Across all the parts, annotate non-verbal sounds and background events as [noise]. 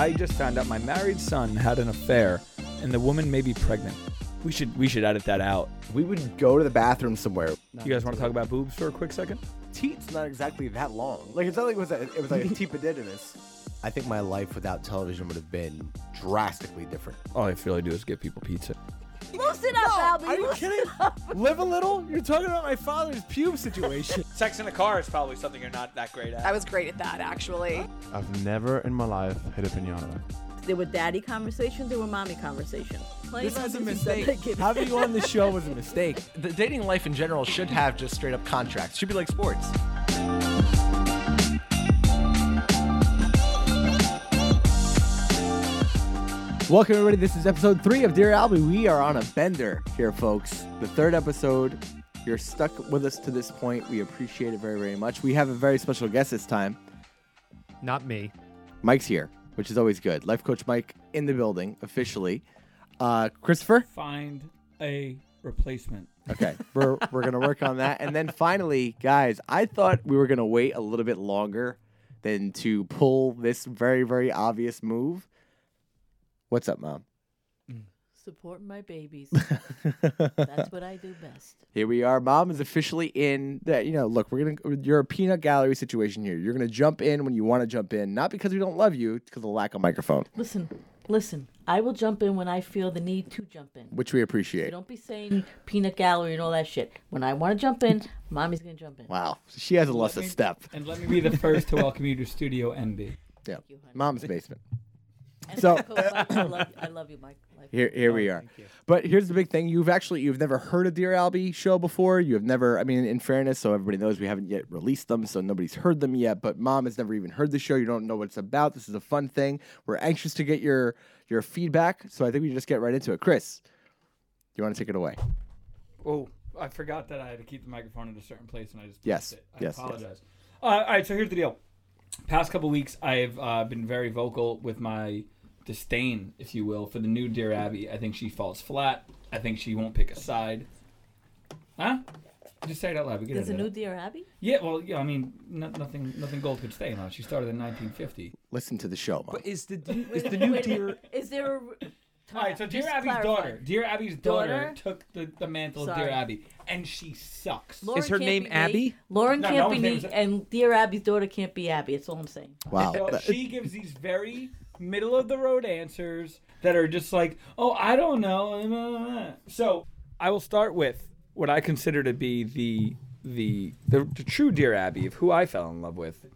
I just found out my married son had an affair, and the woman may be pregnant. We should we should edit that out. We would go to the bathroom somewhere. You guys want to talk about boobs for a quick second? Teat's not exactly that long. Like it's not like it was a, it was like a [laughs] teepididinous. I think my life without television would have been drastically different. All I feel I do is give people pizza. Loosen up, Albie. Are you loosen kidding? up. Live a little? You're talking about my father's pube situation. [laughs] Sex in a car is probably something you're not that great at. I was great at that, actually. I've never in my life hit a pinata. There were daddy conversations, there were mommy conversations. Plenty this was a other things that mistake. Having you on the show was a mistake. the dating life in general should have just straight up contracts. Should be like sports. Welcome everybody. This is episode three of Dear Albie. We are on a bender here, folks. The third episode. You're stuck with us to this point. We appreciate it very, very much. We have a very special guest this time. Not me. Mike's here, which is always good. Life coach Mike in the building officially. Uh, Christopher. Find a replacement. Okay, we're we're gonna work on that, and then finally, guys, I thought we were gonna wait a little bit longer than to pull this very very obvious move. What's up, mom? Mm. Supporting my babies. [laughs] That's what I do best. Here we are. Mom is officially in. That you know, look, we're gonna. You're a peanut gallery situation here. You're gonna jump in when you want to jump in, not because we don't love you, it's because of lack of microphone, Listen, listen. I will jump in when I feel the need to jump in. which we So appreciate. don't be saying peanut gallery and all that shit. When I want to jump in, mommy's gonna jump in. Wow, she hasn't lost a me- step. And let me be the first to welcome you to Studio NB. Yeah, you, honey. mom's basement. And [laughs] So- Coach Mike, I love you. I love you, Mike. Like- Here, here we are. But here's the big thing: you've actually you've never heard a Dear Albie show before. You have never. I mean, in fairness, so everybody knows we haven't yet released them, so nobody's heard them yet. But mom has never even heard the show. You don't know what it's about. This is a fun thing. We're anxious to get your your feedback. So I think we just get right into it. Chris, do you want to take it away? Oh, I forgot that I had to keep the microphone in a certain place, and I just Yes, it. I yes, yes. apologize. Uh, all right, so here's the deal. Past couple weeks, I've uh, been very vocal with my disdain, if you will, for the new Dear Abby. I think she falls flat. I think she won't pick a side. Huh? Just say it out loud. We get There's a new that. Dear Abby. Yeah, well, yeah. I mean, no, nothing, nothing gold could stay on. She started in 1950. Listen to the show, mom. But is the new, is the new minute, wait a deer? minute. Is there a? All right, so Dear Just Abby's clarify. daughter, Dear Abby's daughter, Daughter? took the, the mantle of Dear Abby, and she sucks. Lauren Is her name be me. Abby? Lauren No, can't no be me, is- and Dear Abby's daughter can't be Abby. That's all I'm saying. Wow. So she gives these very middle of the road answers that are just like, oh, I don't know. So I will start with what I consider to be the the the, the true Dear Abby of who I fell in love with,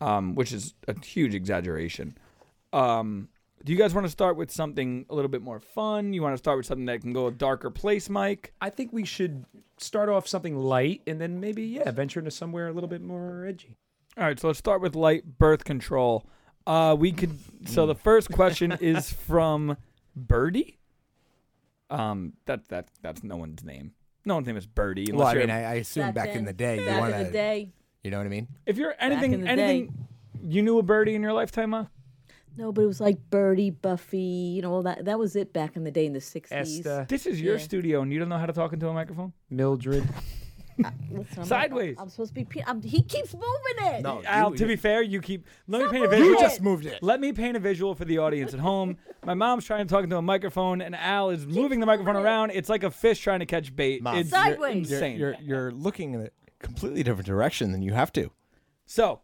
um, which is a huge exaggeration. Um, do you guys want to start with something a little bit more fun? You want to start with something that can go a darker place, Mike? I think we should start off something light and then maybe yeah venture into somewhere a little bit more edgy. All right, so let's start with light birth control. Uh, we could. So the first question [laughs] is from Birdie. Um, that that that's no one's name. No one's name is Birdie. Well, I mean, I, I assume back, in the day, you back want in the day. You know what I mean? if you're in anything, the anything, you knew a Birdie in your lifetime, Ma? No, but it was like Birdie, Buffy, you know, all that that was it back in the day in the sixties. Esther, This is your Yeah. studio, and you don't know how to talk into a microphone. Mildred. [laughs] Sideways. I'm supposed to be. Pe- I'm, he keeps moving it. No, Al, you- to be fair, you keep. Let me paint a moving visual. You just moved it. Let me paint a visual for the audience at home. [laughs] My mom's trying to talk into a microphone, and Al is moving the microphone it. around. It's like a fish trying to catch bait. Mom. It's Sideways. You're, insane. you're you're looking in a completely different direction than you have to. So,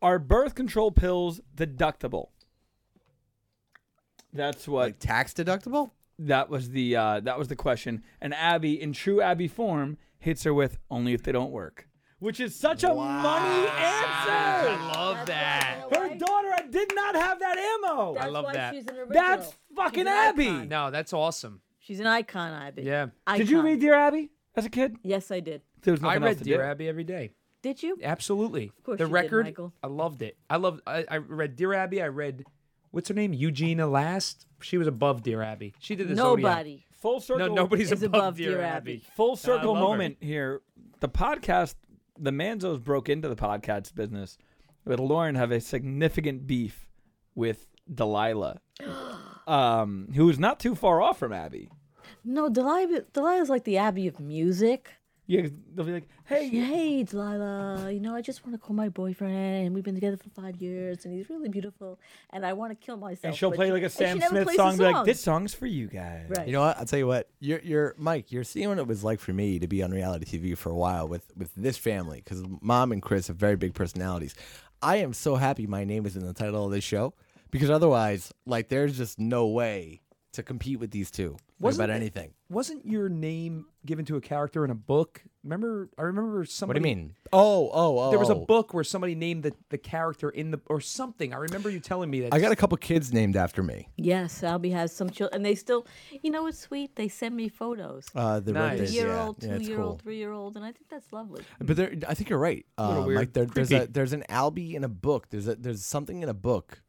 are birth control pills deductible? That's what Like tax deductible? that was the uh, that was the question. And Abby, in true Abby form, hits her with only if they don't work, which is such a money answer. I love that. Her daughter did not have that ammo. That's love why that. She's an. That's fucking She's an Abby. icon. No, that's awesome. She's an icon, Abby. Yeah. Did you read Dear Abby as a kid? Yes, I did. There was I nothing else read to Dear do. Abby every day. Did you? Absolutely. Of course the you did, record, Michael. I loved it. I loved. I, I read Dear Abby. I read, what's her name? Eugenia Last. She was above Dear Abby. She did the Zodiac. Nobody. Full circle. No, nobody's is above, above Dear, Dear Abby. Abby. Full circle love her. moment here. The podcast, the Manzos broke into the podcast business, but Lauren have a significant beef with Delilah, [gasps] um, who is not too far off from Abby. No, Delilah. Delilah's like the Abby of music. Yeah, they'll be like, "Hey, Hey, Delilah, you know, I just want to call my boyfriend, and we've been together for five years, and he's really beautiful, and I want to kill myself. and she'll play she- like a Sam Smith plays song, be like, "This song's for you guys." Right. You know what? I'll tell you what. You're, you're Mike. You're seeing what it was like for me to be on reality TV for a while with with this family because mom and Chris have very big personalities. I am so happy my name is in the title of this show because otherwise, like, there's just no way to compete with these two like, Wasn't about it- anything. Wasn't your name given to a character in a book? Remember? I remember somebody. What do you mean? Oh, oh, oh. There was a oh. book where somebody named the, the character in the or something. I remember you telling me that. I got a couple kids named after me. Yes, Albie has some children, and they still, you know, it's sweet. They send me photos. Uh, the Nice. Days, year yeah. old, yeah, two it's year cool. old, three year old, and I think that's lovely. But there, I think you're right. Um, weird. like there, there's a there's an Albie in a book. There's a there's something in a book.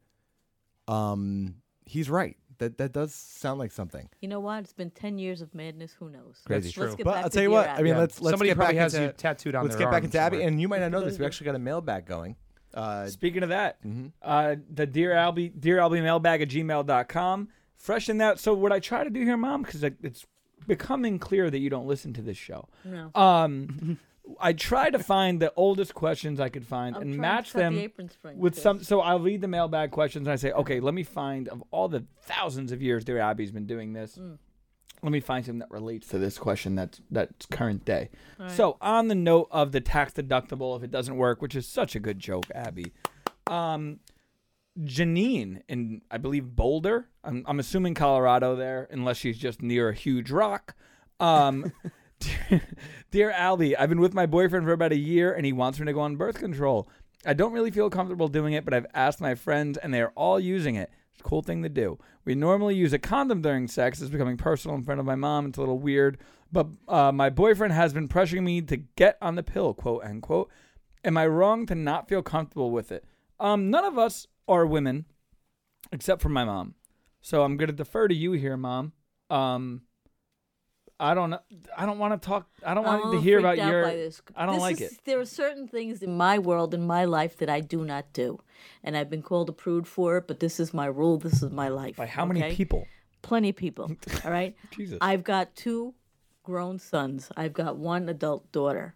Um, he's right. That that does sound like something You know what? It's been ten years of madness. Who knows? crazy. Let's, let's get but back I'll tell you what. I mean, Yeah. let's let's Somebody get probably back has into, you tattooed on Let's their get back arm into Abby, somewhere. and you might not know this. We actually got a [laughs] mailbag going. Uh, Speaking of that, Mm-hmm. uh, the Dear Albie, Dear Albie mailbag at gmail.com. Freshen that. So, what I try to do here, Mom, because it's becoming clear that you don't listen to this show. No. Um, [laughs] I try to find the oldest questions I could find I'm and match cut the them with some. So I'll read the mailbag questions and I say, okay, let me find of all the thousands of years Dear Abby's been doing this. Mm. Let me find something that relates to this question that's that's current day. So on the note of the tax deductible, if it doesn't work, which is such a good joke, Abby. Um, Janine in I believe Boulder. I'm I'm assuming Colorado there, unless she's just near a huge rock. Um, [laughs] [laughs] dear Albie, I've been with my boyfriend for about a year, and he wants me to go on birth control. I don't really feel comfortable doing it, but I've asked my friends, and they are all using it. It's a cool thing to do. We normally use a condom during sex. It's becoming personal in front of my mom. It's a little weird, but uh, my boyfriend has been pressuring me to get on the pill, quote unquote. Am I wrong to not feel comfortable with it? Um, none of us are women, except for my mom. So I'm gonna defer to you here, mom. Um, I don't. I don't want to talk. I don't I'm want to hear about your. I don't This like is- it. There are certain things in my world, in my life, that I do not do, and I've been called a prude for it. But this is my rule. This is my life. By how many people? Plenty of people. [laughs] All right. Jesus. I've got two grown sons. I've got one adult daughter.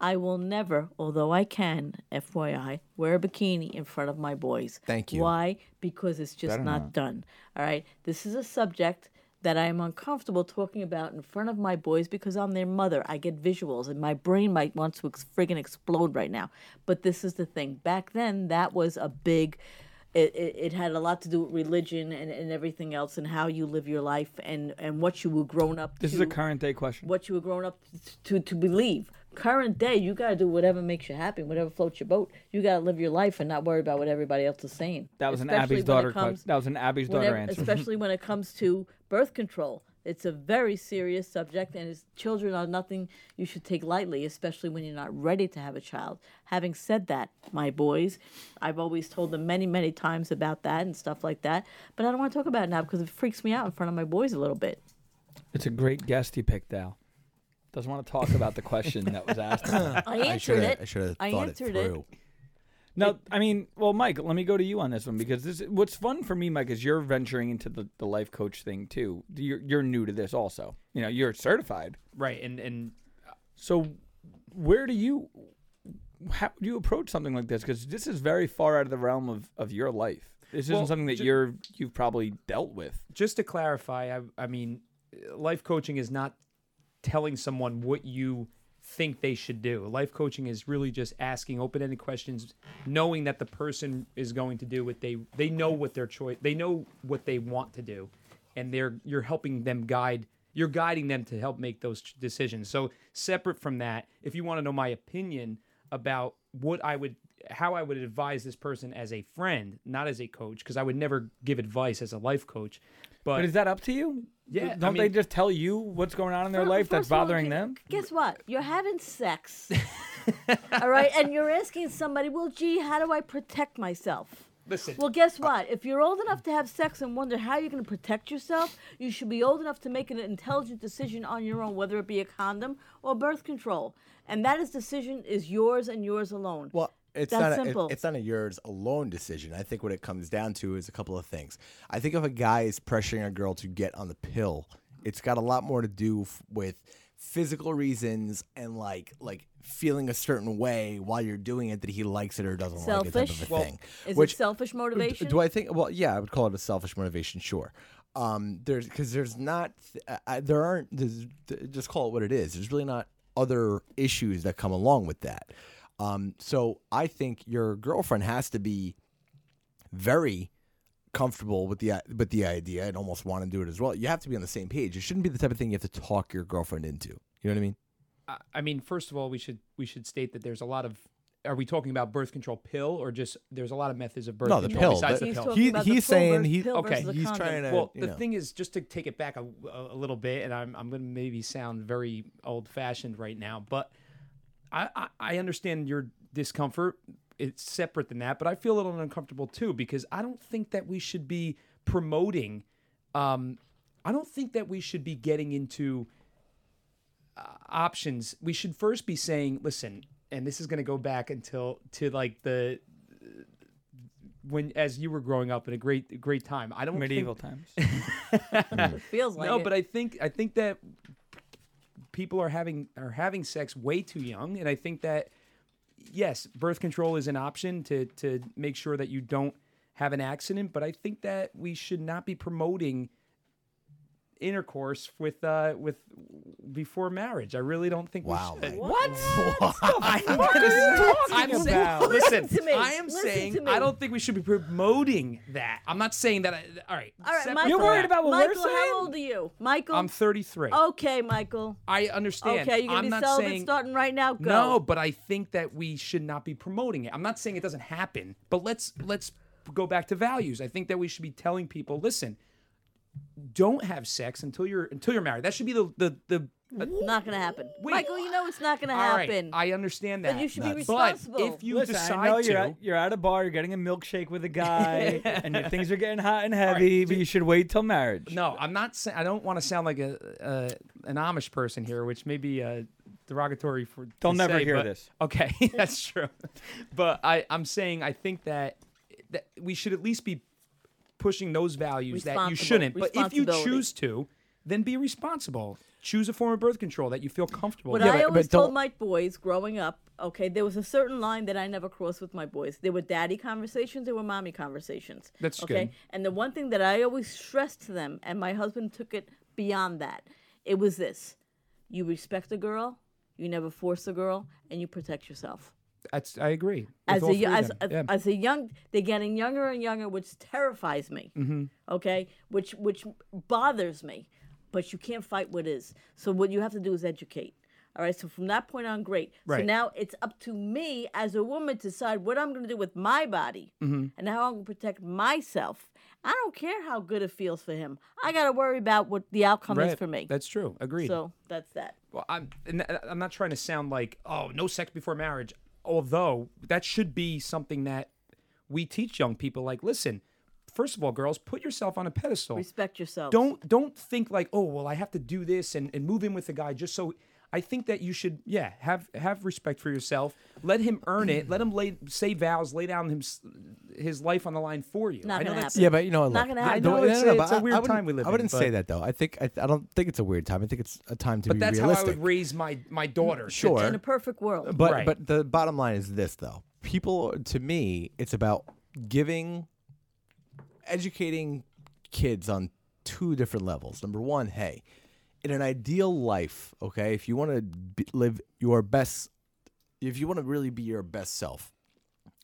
I will never, although I can, FYI, wear a bikini in front of my boys. Thank you. Why? Because it's just not done. All right. This is a subject that I am uncomfortable talking about in front of my boys because I'm their mother. I get visuals and my brain might want to ex- friggin' explode right now. But this is the thing. Back then, that was a big. It, it, it had a lot to do with religion and, and everything else and how you live your life and, and what you were grown up This to is a current day question. what you were grown up to to believe. Current day, you gotta do whatever makes you happy, whatever floats your boat. You gotta live your life and not worry about what everybody else is saying. That was an Abby's daughter. comes- that was an Abby's daughter whenever- answer. Especially when it comes to birth control. It's a very serious subject, and it's, children are nothing you should take lightly, especially when you're not ready to have a child. Having said that, my boys, I've always told them many, many times about that and stuff like that, but I don't want to talk about it now because it freaks me out in front of my boys a little bit. It's a great guest you picked, Al. Doesn't want to talk about the question that was asked. [laughs] I I answered should have. it. I should have I thought it answered it. through. No, I mean, well, Mike, let me go to you on this one because this. What's fun for me, Mike, is you're venturing into the, the life coach thing too. You're you're new to this also. You know, you're certified. Right, and and So, where do you how do you approach something like this? Because this is very far out of the realm of, of your life. This isn't Well, something that ju- you're you've probably dealt with. just to clarify, I, I mean, life coaching is not telling someone what you think they should do. Life coaching is really just asking open-ended questions, knowing that the person is going to do what they they know what their choice, they know what they want to do, and they're you're helping them guide. You're guiding them to help make those decisions. So separate from that, if you want to know my opinion about what I would how I would advise this person as a friend, not as a coach, because I would never give advice as a life coach. But, But is that up to you? Yeah, Don't they mean- just tell you what's going on in their Fir- life that's first of all, bothering them? Guess what? You're having sex. [laughs] all right, and you're asking somebody, well, gee, how do I protect myself? Listen. Well, guess what? If you're old enough to have sex and wonder how you're going to protect yourself, you should be old enough to make an intelligent decision on your own, whether it be a condom or birth control. And that is decision is yours and yours alone. Well, it's That's not a, it's not a yours alone decision. I think what it comes down to is a couple of things. I think if a guy is pressuring a girl to get on the pill, it's got a lot more to do f- with physical reasons and like like feeling a certain way while you're doing it that he likes it or doesn't like it type Selfish? of a Well, thing. is it selfish motivation? Do I think? Well, yeah, I would call it a selfish motivation. Sure. Um, there's because there's not there aren't there's, just call it what it is. There's really not other issues that come along with that. Um, so I think your girlfriend has to be very comfortable with the with the idea and almost want to do it as well. You have to be on the same page. It shouldn't be the type of thing you have to talk your girlfriend into. You know what I mean? I- I mean, first of all, we should we should state that there's a lot of. Are we talking about birth control pill or just there's a lot of methods of birth No, the control pill. besides The- the pill? He- he's the saying he- okay, he's condom. trying to- well, the know. thing is, just to take it back a, a, a little bit, and I'm I'm going to maybe sound very old fashioned right now, but I, I I understand your discomfort. It's separate than that, but I feel a little uncomfortable too because I don't think that we should be promoting. Um, I don't think that we should be getting into uh, options. We should first be saying, listen, and this is going to go back until to like the when as you were growing up in a great great time. I don't Medieval think, times. It [laughs] [laughs] feels like no, it. but I think I think that people are having are having sex way too young, and I think that yes, birth control is an option to to make sure that you don't have an accident, but I think that we should not be promoting intercourse with uh with before marriage. I really don't think Wow, we should. Mike. What? [laughs] I'm, What are you talking I'm saying, about? listen, Listen to me. I am Listen saying to me. I don't think we should be promoting that. I'm not saying that. I, all right, All right, separate Michael. You're worried about what Michael, we're saying? how old are you? Michael? I'm 33. Okay, Michael. I understand. Okay, you're gonna I'm be not celibate saying starting right now. Go. no, but I think that we should not be promoting it. I'm not saying it doesn't happen, but let's let's go back to values. I think that we should be telling people, listen, don't have sex until you're until you're married. That should be the the the. not gonna happen. Wait. Michael, you know it's not gonna all right, happen. I understand that. Then you should be But responsible. if you Listen, decide I know to, you're at, you're at a bar, you're getting a milkshake with a [laughs] guy, and your things are getting hot and heavy, but you should wait till marriage. No, I'm not saying. I don't want to sound like a, a an Amish person here, which may be uh, derogatory for. They'll never say, hear but- this. Okay, [laughs] that's true. But I, I'm saying I think that that we should at least be pushing those values that you shouldn't. But if you choose to, then be responsible. Choose a form of birth control that you feel comfortable. What with. Yeah, I but- always but told don't- my boys growing up, okay, there was a certain line that I never crossed with my boys. There were daddy conversations, there were mommy conversations. That's okay? good. And the one thing that I always stressed to them, and my husband took it beyond that, it was this: you respect a girl, you never force a girl, and you protect yourself. That's I agree. As a as, Yeah. as a young, they're getting younger and younger, which terrifies me. Mm-hmm. Okay, which which bothers me, but you can't fight what is. So what you have to do is educate. All right. So from that point on, great. So now it's up to me as a woman to decide what I'm going to do with my body Mm-hmm. and how I'm going to protect myself. I don't care how good it feels for him. I got to worry about what the outcome is for me. That's true. Agreed. So that's that. Well, I'm and I'm not trying to sound like oh no sex before marriage. Although that should be something that we teach young people. Like, listen, first of all, girls, put yourself on a pedestal. Respect yourself. Don't don't think like, oh well, I have to do this and, and move in with the guy just so. I think that you should, yeah, have have respect for yourself. Let him earn it. Let him lay say vows, lay down his his life on the line for you. Not I know gonna that's happen. Yeah, but you know, Not look, gonna I happen. know it's, a, but it's a I- weird I wouldn't- time we live I wouldn't in. say but- that though. I think I, I don't think it's a weird time. I think it's a time to be But that's how I would raise my my daughter. to- Sure. In a perfect world. But Right. but the bottom line is this though. People to me, it's about giving educating kids on two different levels. Number one, hey, in an ideal life, okay, if you want to live your best, if you want to really be your best self,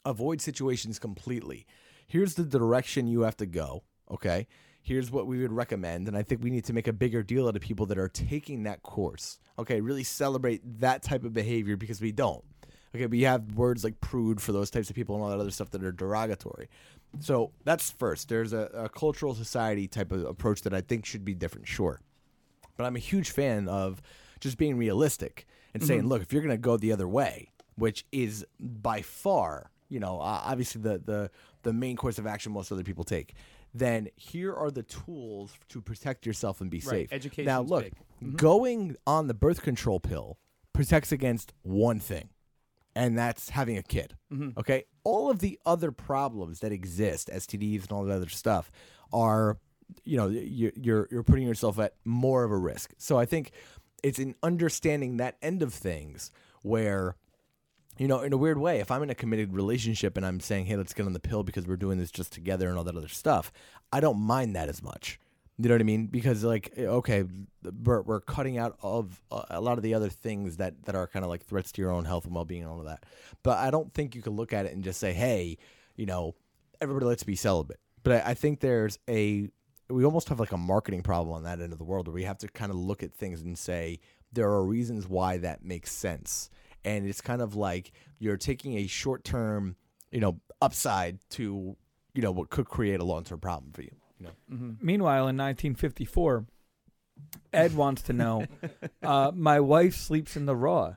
avoid situations completely. Here's the direction you have to go, okay? Here's what we would recommend. And I think we need to make a bigger deal out of people that are taking that course, okay? Really celebrate that type of behavior because we don't. Okay, we have words like prude for those types of people and all that other stuff that are derogatory. So that's first. There's a, a cultural society type of approach that I think should be different, sure. But I'm a huge fan of just being realistic and saying, look, if you're going to go the other way, which is by far, you know, uh, obviously the, the the main course of action most other people take, then here are the tools to protect yourself and be safe. Education. now, look, big. going on the birth control pill protects against one thing, and that's having a kid. Okay, all of the other problems that exist, STDs and all that other stuff, are you know you're you're, putting yourself at more of a risk. So I think it's in understanding that end of things where you know, in a weird way, if I'm in a committed relationship and I'm saying, hey, let's get on the pill because we're doing this just together and all that other stuff, I don't mind that as much. You know what I mean? Because, like, eh, okay, we're, we're cutting out of uh, a lot of the other things that, that are kind of like threats to your own health and well being and all of that. But I don't think you can look at it and just say, hey, you know, everybody let's be celibate. But I, I think there's a, we almost have like a marketing problem on that end of the world where we have to kind of look at things and say, there are reasons why that makes sense and it's kind of like you're taking a short term, you know, upside to, you know, what could create a long term problem for you. You know, Meanwhile, in 1954, Ed wants to know [laughs] uh, My wife sleeps in the raw.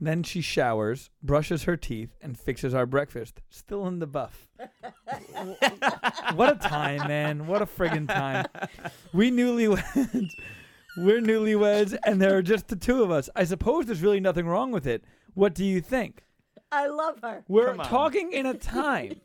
Then she showers, brushes her teeth, and fixes our breakfast. Still in the buff. what a time, man. What a friggin' time. We newlyweds. We're newlyweds, and there are just the two of us. I suppose there's really nothing wrong with it. What do you think? I love her. We're talking in a time.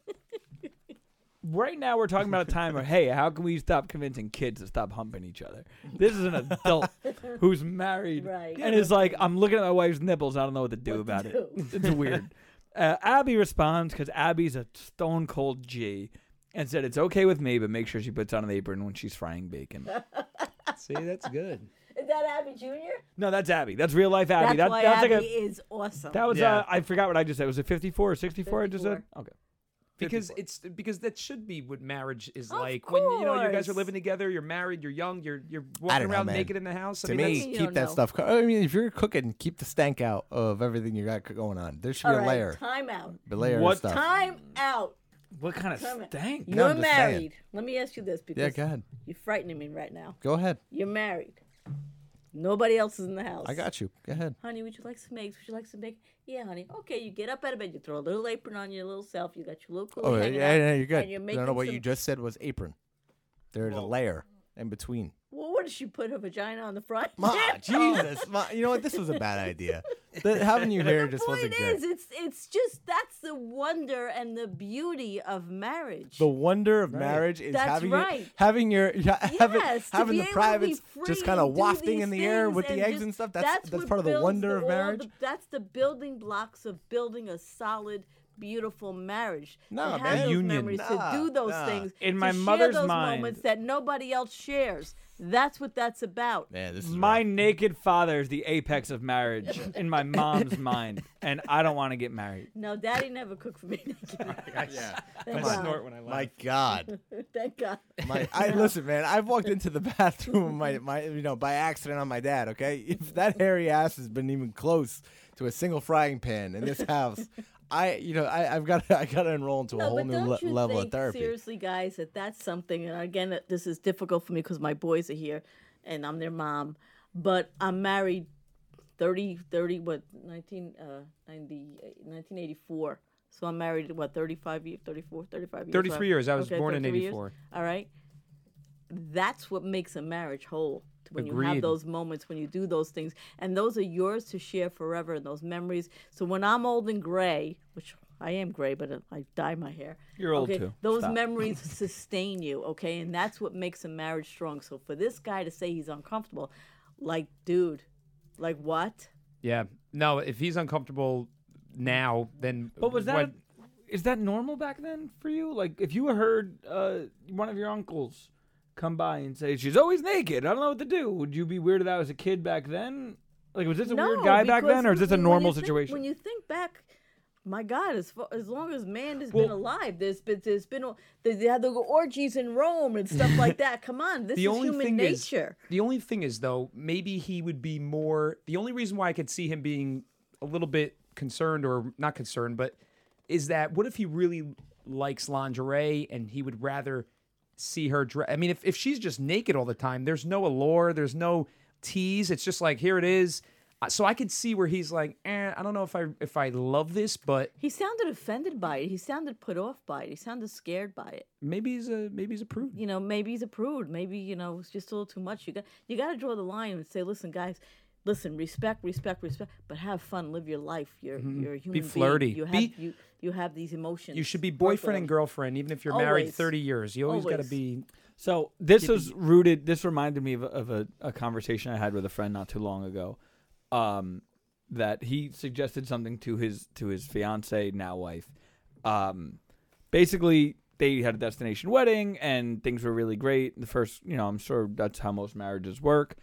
Right now, we're talking about a time where, hey, how can we stop convincing kids to stop humping each other? This is an adult [laughs] who's married Right. and is like, I'm looking at my wife's nipples. I don't know what to do about it. It's weird. [laughs] Uh, Abby responds because Abby's a stone cold G and said it's okay with me, but make sure she puts on an apron when she's frying bacon. [laughs] See, that's good. Is that Abby Jr.? no, that's Abby. That's real life Abby. That's That- why that's Abby like a. is awesome. That was Yeah. uh, I forgot what I just said. Was it 54 or 64? I just said. Okay. Because 54. it's because that should be what marriage is Of like. When you know you guys are living together, you're married, you're young, you're you're walking don't know, around man. naked in the house. I to mean, me, that's- keep that know. stuff. co- I mean, if you're cooking, keep the stank out of everything you got going on. There should be a right, layer, time out. a layer What of stuff. Time out. What kind of Time stank? No, You're I'm saying. married. Let me ask you this because Yeah, go ahead. you're frightening me right now. Go ahead. You're married. Nobody else is in the house. I got you. Go ahead. Honey, would you like some eggs? Would you like some bacon? Yeah, honey. Okay, you get up out of bed, you throw a little apron on your little self, you got your little coolie Oh, yeah, yeah, yeah, you're good. And you're making don't know what some, you just said was apron. There's a layer in between. Well, what did she put her vagina on the front? Ma. [laughs] Jesus, Ma, you know what? This was a bad idea. The, having you here just point wasn't good. is, it's it's just that's the wonder and the beauty of marriage. The wonder of marriage is That's having right. your, having your [laughs] yeah, having, Yes, having the able privates just kind of wafting in the air with the eggs just- and stuff. That's that's, what part of the builds wonder of all the- marriage. that's the building blocks of building a solid, beautiful marriage. No, to have man. those Union. memories, Nah, to do those nah. things, In to my share mother's those mind- moments that nobody else shares. That's what that's about. Man, this is My rough. naked father is the apex of marriage in my mom's mind, and I don't want to get married. No, Daddy never cooked for me. [laughs] yeah. [laughs] Thank I God. snort when I laugh. My God. [laughs] Thank God. My, I listen, man. I've walked into the bathroom, of my, my, you know, by accident on my dad. Okay, if that hairy ass has been even close to a single frying pan in this house, I, you know, I, I've got, [laughs] I got to enroll into a whole new le- level think of therapy. seriously, guys, that that's something? And again, this is difficult for me because my boys are here, and I'm their mom. But I'm married 30, 30 what, 19, uh, 90, 1984. So I'm married, what, 35 years, 34, 35 years? 33 years. I was Okay, born in 33 years. 84. All right. That's what makes a marriage whole. When you have those moments, when you do those things, and those are yours to share forever, and those memories. So when I'm old and gray, which I am gray, but I dye my hair. You're old okay, too. Those Stop. memories [laughs] sustain you, okay, and that's what makes a marriage strong. So for this guy to say he's uncomfortable, like, dude, like what? Yeah. No, if he's uncomfortable now, then. But was that what- is that normal back then for you? Like if you heard uh, one of your uncles come by and say she's always naked, I don't know what to do. Would you be weirded out as a kid back then? Like was this a weird guy back then, or is this a when normal think- situation? when you think back, my God, as far, as long as man has Well- been alive, there's been there's been they, they had the orgies in Rome and stuff like [laughs] that. Come on, this the is only human thing nature. Is, the only thing is, though, maybe he would be more. The only reason why I could see him being a little bit concerned, or not concerned, but is that what if he really likes lingerie and he would rather see her dress? I mean, if, if she's just naked all the time, there's no allure, there's no tease. It's just like, here it is. So I could see where he's like, eh, I don't know if I if I love this, but He sounded offended by it. He sounded put off by it. He sounded scared by it. maybe he's a maybe he's a prude. You know, maybe he's a prude. Maybe you know it's just a little too much. You got you got to draw the line and say, listen, guys. Listen, respect, respect, respect, but have fun. Live your life. You're you're a human being. flirty. You have Be- you you have these emotions. You should be boyfriend and girlfriend, even if you're married 30 years. You always got to be. So this was rooted. This reminded me of, a, of a, a conversation I had with a friend not too long ago. Um, that he suggested something to his to his fiance now wife. Um, basically, they had a destination wedding and things were really great. The first, you know, I'm sure that's how most marriages work.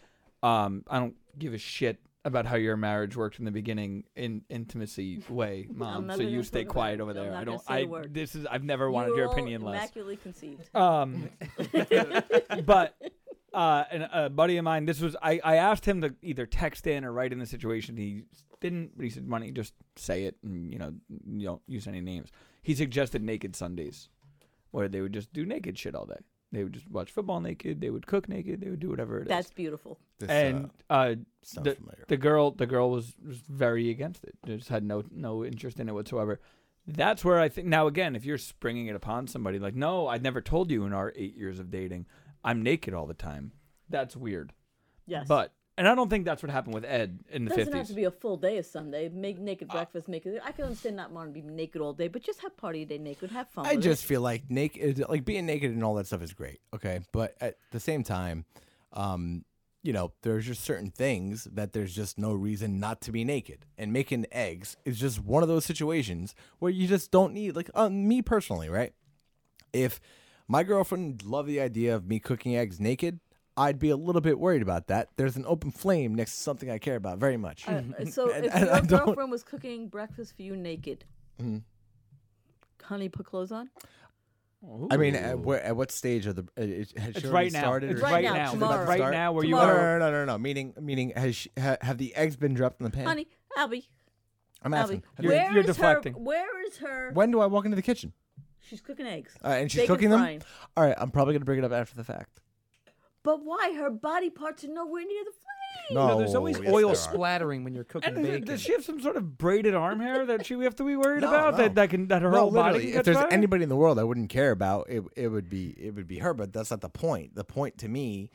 Um, I don't give a shit about how your marriage worked in the beginning in intimacy way, [laughs] mom. So you stay quiet over there. I don't. I this is. I've never wanted You your opinion less. Immaculately conceived. Um, [laughs] but uh, and a buddy of mine, this was I, I asked him to either text in or write in the situation. He didn't, but he said, "Why don't you just say it and you know you don't use any names." He suggested naked Sundays, where they would just do naked shit all day. They would just watch football naked. They would cook naked. They would do whatever it is. That's beautiful. This, and uh, sounds the, familiar. the girl the girl was, was very against it. Just had no no interest in it whatsoever. That's where I think now again, if you're springing it upon somebody like, no, I never told you in our eight years of dating, I'm naked all the time. That's weird. Yes. But and I don't think that's what happened with Ed in the doesn't fifties. have to be a full day of Sunday. Make naked breakfast, make it. I can understand not wanting to be naked all day, but just have party day naked. Have fun. I with just it. feel like naked, like being naked and all that stuff is great. Okay, but at the same time, um, you know, there's just certain things that there's just no reason not to be naked. And making eggs is just one of those situations where you just don't need, like, uh, me personally, right? If my girlfriend loved the idea of me cooking eggs naked, I'd be a little bit worried about that. There's an open flame next to something I care about very much. Uh, so And- if and your [laughs] I don't- girlfriend was cooking breakfast for you naked, Mhm. honey, put clothes on. I mean, at, where, at what stage of the? Uh, it- has It's she right already now. started? It's or right now, she about tomorrow. Right start? now, where you No, Tomorrow. are. no, no, no, no, no. Meaning, meaning, has she, ha, have the eggs been dropped in the pan? Honey, Albie, I'm asking. Albie, Have You're- you're deflecting. her? Where is her? when do I walk into the kitchen? She's cooking eggs. Uh, and she's Bacon cooking frying. them. All right, I'm probably gonna bring it up after the fact. But why? Her body parts are nowhere near the flame. No, there's always yes, oil there are. splattering when you're cooking And bacon. does she have some sort of braided arm hair that she we have to be worried No, about no. that that can that her No, whole body literally, can if catch there's fire? anybody in the world I wouldn't care about, it it would be it would be her. But that's not the point. The point to me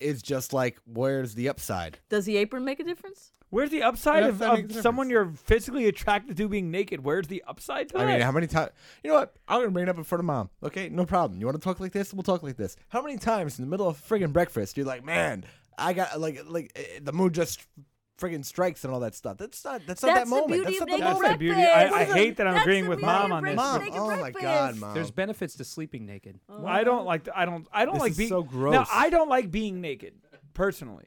is just like, where's the upside? Does the apron make a difference? Where's the upside of, of someone you're physically attracted to being naked? Where's the upside to I mean, that? how many times? You know what? I'm gonna bring it up in front of mom. Okay, no problem. You want to talk like this? We'll talk like this. How many times in the middle of friggin' breakfast you're like, man, I got like like eh, the mood just friggin' strikes and all that stuff. That's not that's not That's that the moment. beauty That's of not the naked That's the moment. beauty. I, I breakfast. hate that I'm That's agreeing the with beauty mom of on this. breakfast. Mom, Naked oh my breakfast. god, mom. There's benefits to sleeping naked. I don't like. I don't. I don't This like is being so gross. Now gross. I don't like being naked personally,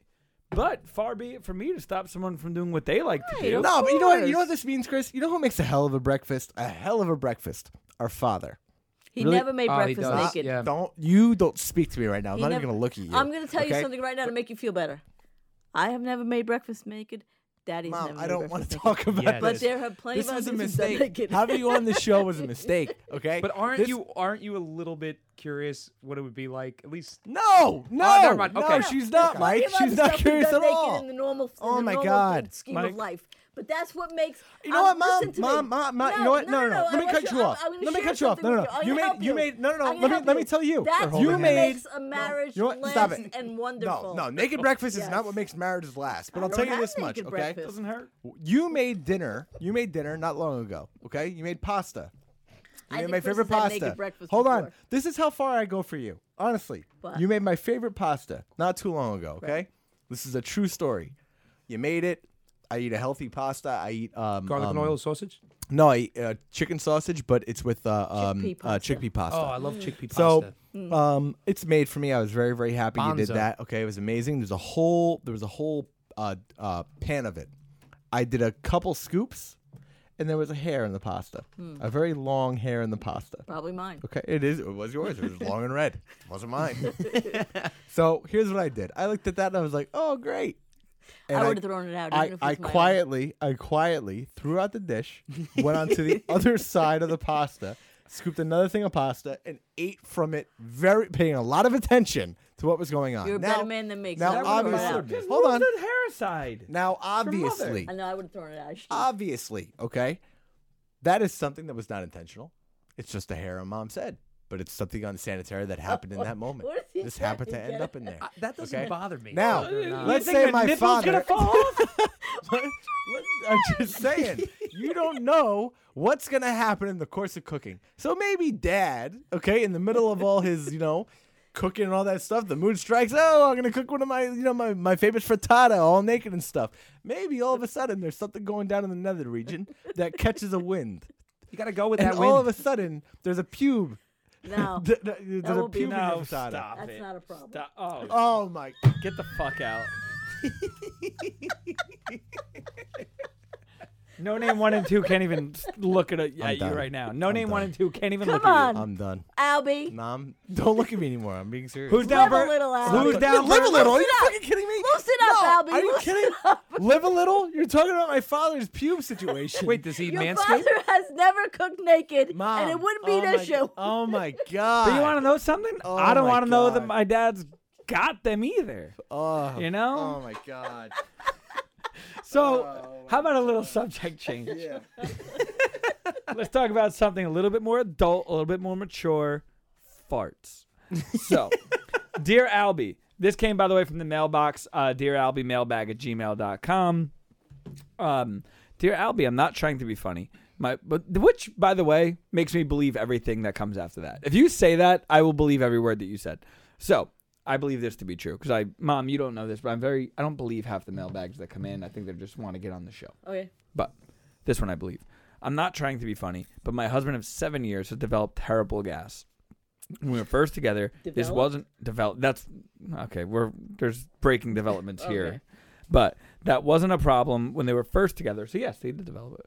but far be it from me to stop someone from doing what they like to do. Right. No, but you know what? You know what this means, Chris? You know who makes a hell of a breakfast? A hell of a breakfast. Our father. He Really? never made Oh, he breakfast does. naked. Yeah. Don't you don't speak to me right now. I'm He not never- even gonna look at you. I'm going to tell you okay? something right now to make you feel better. I have never made breakfast naked. Daddy's Mom, never I don't want breakfast to naked. talk about Yeah, this. But there have plenty this of was a others who've done mistake. naked. Having you on this show was a [laughs] mistake. Okay, But aren't This- you aren't you a little bit curious what it would be like? At least No, no, Oh, never mind. no. Okay. She's not, Plenty Mike. She's not curious at all. In the normal, in Oh the my normal God. scheme Mike- of life. But that's what makes. You know um, what, mom? Mom, mom, mom. No, you know what? No, no, no. I Let me cut you off. I'm, I'm Let me cut you off. No, no, no. You made, you made. No, no, no. Let me, let me tell you. That's You what made. makes a marriage You know what? last and wonderful. no. no. Naked breakfast is not what makes marriages last. But I I'll tell you this much, okay? Doesn't hurt. You made dinner. You made dinner not long ago. Okay, you made pasta. You I made my favorite has had naked pasta. breakfast Hold on. This is how far I go for you. Honestly, What? you made my favorite pasta not too long ago. Okay, this is a true story. You made it. I eat a healthy pasta. I eat um, Garlic and um, oil sausage. No, I eat uh, chicken sausage, but it's with uh, um, Chickpea uh, pasta. chickpea pasta. Oh, I love chickpea pasta. So, pasta. um, it's made for me. I was very, very happy you did that. Okay, it was amazing. There's a whole, there was a whole uh, uh, pan of it. I did a couple scoops, and there was a hair in the pasta, hmm. a very long hair in the pasta. Probably mine. Okay, it is. It was yours. It was long and red. [laughs] It wasn't mine. [laughs] so here's what I did. I looked at that and I was like, "Oh, great." And I would have thrown it out. I, even it I was own. quietly, I quietly threw out the dish, went onto the [laughs] other side of the pasta, scooped another thing of pasta, and ate from it, very paying a lot of attention to what was going on. You're a now, better man than me. 'cause now I would've thrown it obviously- out. Just Hold move on. the hair aside. Now, obviously, I know I would have thrown it out. Shh. obviously, okay, that is something that was not intentional. It's just a hair on mom's head, but it's something unsanitary that happened in that [laughs] moment. What is he This happened to trying to end get up in there. That doesn't Okay. bother me. Now, Believe or not. let's You think say my nipple's father. gonna fall [laughs] off? Let- let- I'm just [laughs] saying, you don't know what's gonna happen in the course of cooking. So maybe dad, okay, in the middle of all his, you know, cooking and all that stuff, the mood strikes. Oh, I'm gonna cook one of my, you know, my, my favorite frittata, all naked and stuff. Maybe all of a sudden there's something going down in the nether region that catches a wind, you got to go with and that all wind. of a sudden there's a pube. No, [laughs] th- th- There's a will be pube No, your frittata. stop that's it. not a problem. Stop. Oh, Oh my! get the fuck out. [laughs] [laughs] no name one and two can't even look at, a, at you done. right now. No I'm name one and two can't even Come look at on, you. I'm done. Albie. Mom, don't look at me anymore. I'm being serious. at. Who's down Live a little, Albie. Who's down Live a little. Are you Loosen up. fucking kidding me? Loosen up, no, Albie. Are you Loosen kidding? up. Live a little? You're talking about my father's pube situation. Wait, does he Your manscape? father has never cooked naked, Mom. and it wouldn't be oh an my, issue. Oh my [laughs] god. Do you want to know something? Oh I don't my want to know that God. my dad's got them either. Oh, You know? Oh my god. [laughs] So, how about a little subject change? Yeah. [laughs] Let's talk about something a little bit more adult, a little bit more mature farts. So, [laughs] Dear Albie, this came, by the way, from the mailbox, uh, Dear Albie, mailbag at gmail.com. Um, Dear Albie, I'm not trying to be funny. My, but which, by the way, makes me believe everything that comes after that. If you say that, I will believe every word that you said. So I believe this to be true because I, mom, you don't know this, but I'm very, I don't believe half the mailbags that come in. I think they just want to get on the show. Okay. But this one I believe. I'm not trying to be funny, but my husband of seven years has developed terrible gas. When we were first together, this Developed? wasn't developed. That's okay. We're there's breaking developments here, but that wasn't a problem when they were first together. So yes, they did develop it.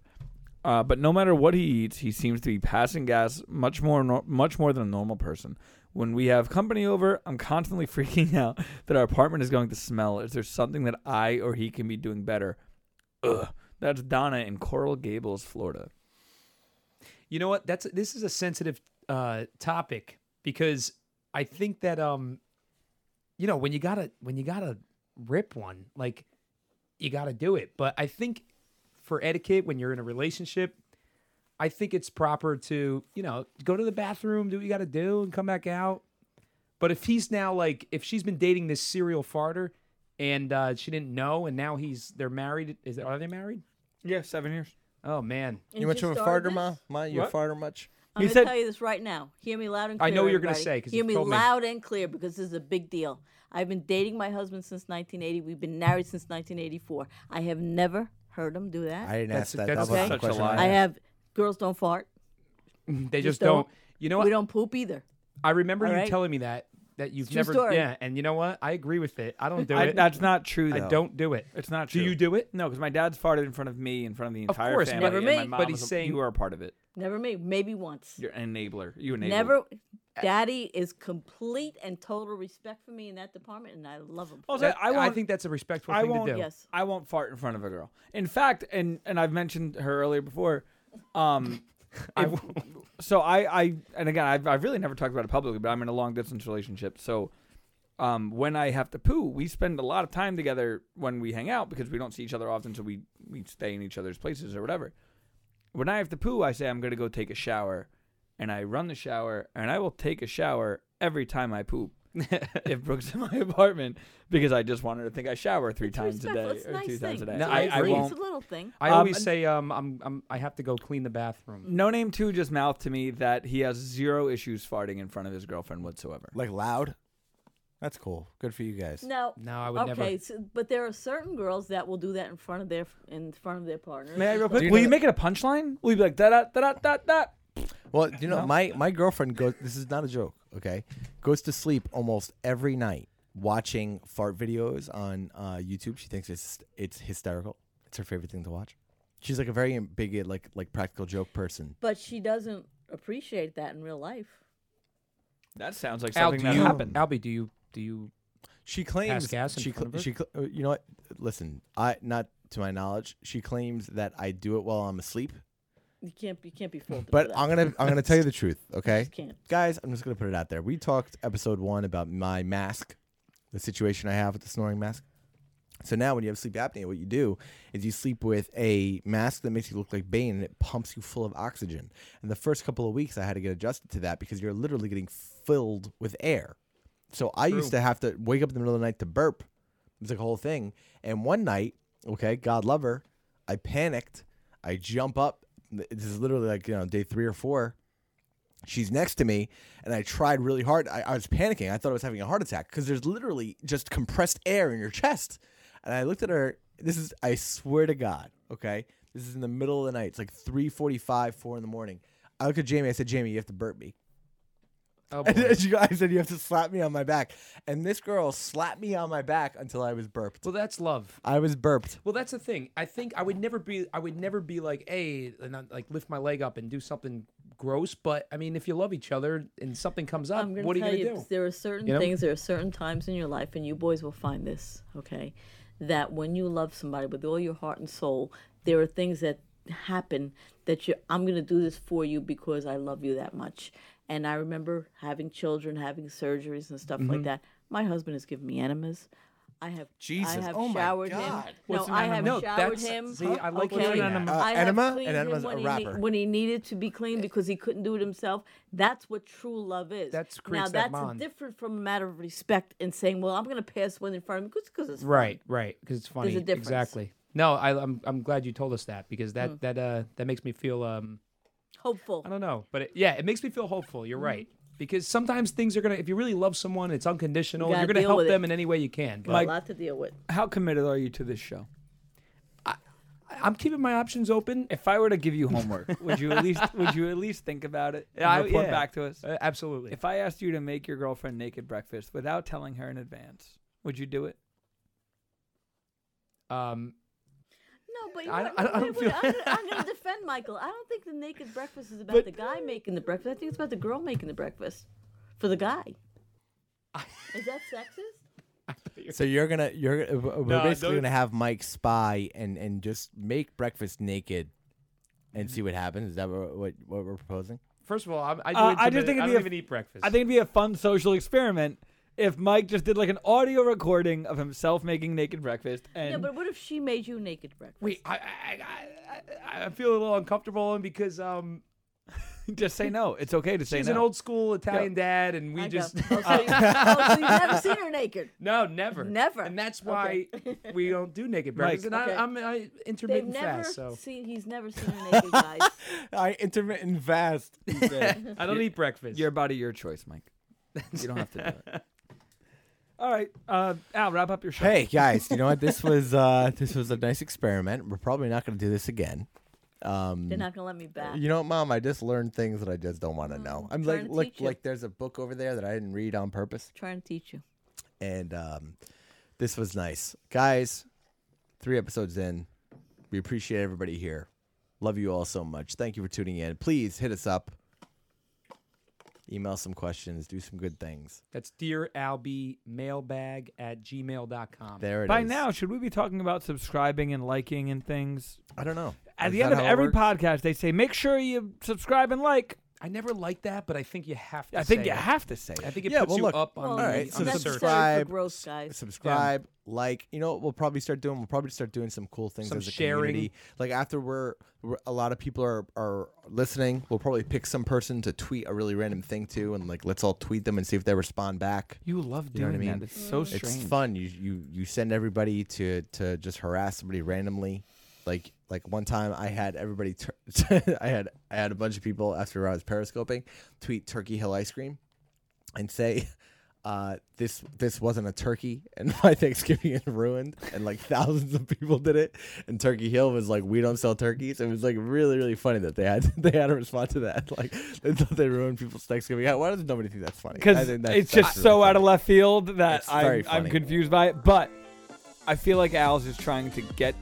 Uh, but no matter what he eats, he seems to be passing gas much more, nor- much more than a normal person. When we have company over, I'm constantly [laughs] freaking out that our apartment is going to smell. Is there something that I or he can be doing better? Ugh. That's Donna in Coral Gables, Florida. You know what? That's this is a sensitive uh, topic because I think that um, you know, when you gotta when you gotta rip one, like you gotta do it. But I think for etiquette, when you're in a relationship, I think it's proper to you know go to the bathroom, do what you gotta do, and come back out. But if he's now like, if she's been dating this serial farter and uh, she didn't know, and now he's they're married, is are they married? Yeah, seven years. Oh man, You went to a just started farter, ma? this? Ma, you a What? farter much? I'm He going to said- tell you this right now. Hear me loud and clear. I know what you're gonna everybody. say 'cause Hear you've me told me. loud and clear because this is a big deal. I've been dating my husband since 1980. We've been married since 1984. I have never heard him do that. I didn't That's- ask that. that's that wasn't such a question lie. I I have girls don't fart. [laughs] they just, Just don't. don't. You know what? We don't poop either. I remember All you right? telling me that that you've It's true never. story. Yeah, and you know what? I agree with it. I don't do I, it. that's not true. Though. I don't do it. It's not true. Do you do it? No, because my dad's farted in front of me, in front of the Of entire course, family. never and me. My mom But he's was a- saying- you are a part of it. Never me. Maybe once. You're an enabler. You enable. Never. Daddy is complete and total respect for me in that department, and I love him. Also, That- I, won't, think that's a respectful I thing won't. to do. Yes. I won't fart in front of a girl. In fact, and and I've mentioned her earlier before. Um, [laughs] if- so I I and again I've I've really never talked about it publicly, but I'm in a long distance relationship. So um, when I have to poo, we spend a lot of time together when we hang out because we don't see each other often, so we we stay in each other's places or whatever. When I have to poo, I say I'm gonna go take a shower, and I run the shower, and I will take a shower every time I poop. [laughs] if Brooke's in my apartment because I just wanted to think I shower three It's times a day. It's a or nice two times a thing. day. No, a I, nice I thing. won't. It's a little thing. I Um, always and- say um I'm, I'm I have to go clean the bathroom. No name two just mouthed to me that he has zero issues farting in front of his girlfriend whatsoever. Like loud. That's cool. Good for you guys. No. No, I would okay, never. so, but there are certain girls that will do that in front of their in front of their partners. May I real quick? like- Will you make it a punchline? Will you be like da da da da da da? Well, you know, No? my my girlfriend goes. This is not a joke. Okay, goes to sleep almost every night watching fart videos on uh, YouTube. She thinks it's it's hysterical. It's her favorite thing to watch. She's like a very big like like practical joke person. But she doesn't appreciate that in real life. That sounds like Al, something do that you, happened. Albie, do you do you She claims gas in she front of her? she cl- uh, you know what? Listen, I not to my knowledge. She claims that I do it while I'm asleep. You can't you can't be fooled. But that. I'm gonna I'm gonna tell you the truth, [laughs] okay? Just can't. Guys, I'm just gonna put it out there. We talked episode one about my mask, the situation I have with the snoring mask. So now when you have sleep apnea, what you do is you sleep with a mask that makes you look like Bane and it pumps you full of oxygen. And the first couple of weeks I had to get adjusted to that because you're literally getting filled with air. So I used to have to wake up in the middle of the night to burp. It was like a whole thing. And one night, okay, God love her, I panicked. I jump up. This is literally like, you know, day three or four. She's next to me, and I tried really hard. I, I was panicking. I thought I was having a heart attack because there's literally just compressed air in your chest. And I looked at her. This is, I swear to God, okay? This is in the middle of the night. It's like 3.45, 4 in the morning. I looked at Jamie. I said, Jamie, you have to burp me. Oh, And boy. she, I said, you have to slap me on my back. And this girl slapped me on my back until I was burped. well, that's love. I was burped. Well, that's the thing. I think I would never be. I would never be like, hey, and I, like lift my leg up and do something gross. But I mean, if you love each other and something comes up, I'm gonna what are you tell gonna do? There are certain You know? things, there are certain times in your life, and you boys will find this, okay? That when you love somebody with all your heart and soul, there are things that happen that you I'm gonna do this for you because I love you that much. And I remember having children, having surgeries and stuff Mm-hmm. like that. My husband has given me enemas. I have Jesus. I have Oh showered him. What's no, an I have? No, showered him. see, I like okay? hearing that. Uh, I have enema? cleaned An him enema's a when he, wrapper. when he needed to be clean because he couldn't do it himself. That's what true love is. That's now that that's bond. different from a matter of respect and saying, "Well, I'm going to pass one in front of him because it's fun." Right, right. Because it's funny. There's a difference. Exactly. No, I, I'm I'm glad you told us that because that Mm. that uh that makes me feel um hopeful. I don't know, but it, yeah, it makes me feel hopeful. Mm-hmm. You're right. Because sometimes things are gonna. If you really love someone, it's unconditional. You You're gotta gonna deal help with it. them in any way you can. But a lot to deal with. How committed are you to this show? I'm keeping my options open. If I were to give you homework, [laughs] would you at least would you at least think about it and Yeah, I- report yeah. back to us? Uh, absolutely. If I asked you to make your girlfriend naked breakfast without telling her in advance, would you do it? um, No, but you I- know what? I- I Wait, don't wait, feel- I'm, gonna, I'm [laughs] gonna defend Michael. I don't think the naked breakfast is about But- the guy making the breakfast. I think it's about the girl making the breakfast for the guy. is that sexist? [laughs] So you're gonna you're uh, we're No, basically gonna have Mike spy and and just make breakfast naked, and see what happens. Is that what what, what we're proposing? first of all, I'm, I, do Uh, I just think it'd I be don't a- even eat breakfast. I think it'd be a fun social experiment if Mike just did like an audio recording of himself making naked breakfast and Yeah, but what if she made you naked breakfast? Wait, I I, I, I I feel a little uncomfortable and because um [laughs] just say no. It's okay to say she's no. an old school Italian dad and we I just go, oh, so [laughs] you, oh, so you've never seen her naked. [laughs] no never Never. and that's why we don't do naked breakfast Mike. and Okay. I, I'm I, They've intermittent never fast so seen. He's never seen her naked, guys. I intermittent fast. I don't eat breakfast. Your body, your choice, Mike. You don't have to do it. All right, uh, Al, wrap up your show. hey guys, you know what? This [laughs] was uh this was a nice experiment. We're probably not gonna do this again. Um, They're not gonna let me back. You know what, Mom? I just learned things that I just don't want to know. I'm trying like, to like, teach you. like. There's a book over there that I didn't read on purpose, trying to teach you. and um, this was nice, guys. Three episodes in, we appreciate everybody here. Love you all so much. Thank you for tuning in. Please hit us up. Email some questions. Do some good things. That's dear Albie mailbag at gmail.com. There it is. By now, should we be talking about subscribing and liking and things? I don't know. At Is the end that of how it every works? podcast, they say make sure you subscribe and like. I never liked that, but I think you have to. I think say you it. have to say it. I think it Yeah, puts well, you look, up on Well, the, all right, it's so the necessary search. subscribe- for growth, guys. subscribe, like. You know what we'll probably start doing? We'll probably start doing some cool things Some as a sharing. community. Like after we're, we're a lot of people are are listening, we'll probably pick some person to tweet a really random thing to, and like let's all tweet them and see if they respond back. You love You know doing what I mean? that. It's so strange. It's fun. You you you send everybody to to just harass somebody randomly. Like like one time I had everybody tur- [laughs] I had I had a bunch of people after I was periscoping tweet Turkey Hill ice cream and say uh, this this wasn't a turkey and [laughs] my Thanksgiving is ruined and like thousands of people did it. And Turkey Hill was like we don't sell turkeys. It was like really really funny that they had [laughs] they had to respond to that. Like they thought they ruined people's Thanksgiving. Why does nobody think that's funny? Because it's that's just really so funny. out of left field that I'm, I'm confused by it. But I feel like Al's just trying to get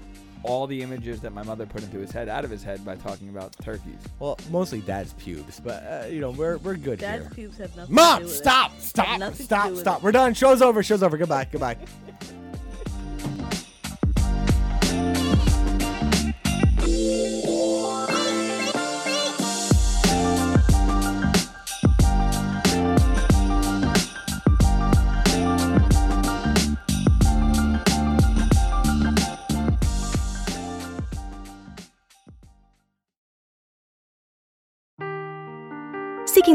all the images that my mother put into his head out of his head by talking about turkeys. Well, mostly dad's pubes, but uh, you know we're we're good Dad's here. pubes have nothing to Mom, do with stop, it. stop, Have nothing to stop, stop. We're done. Show's over. Show's over. Goodbye. Goodbye. [laughs]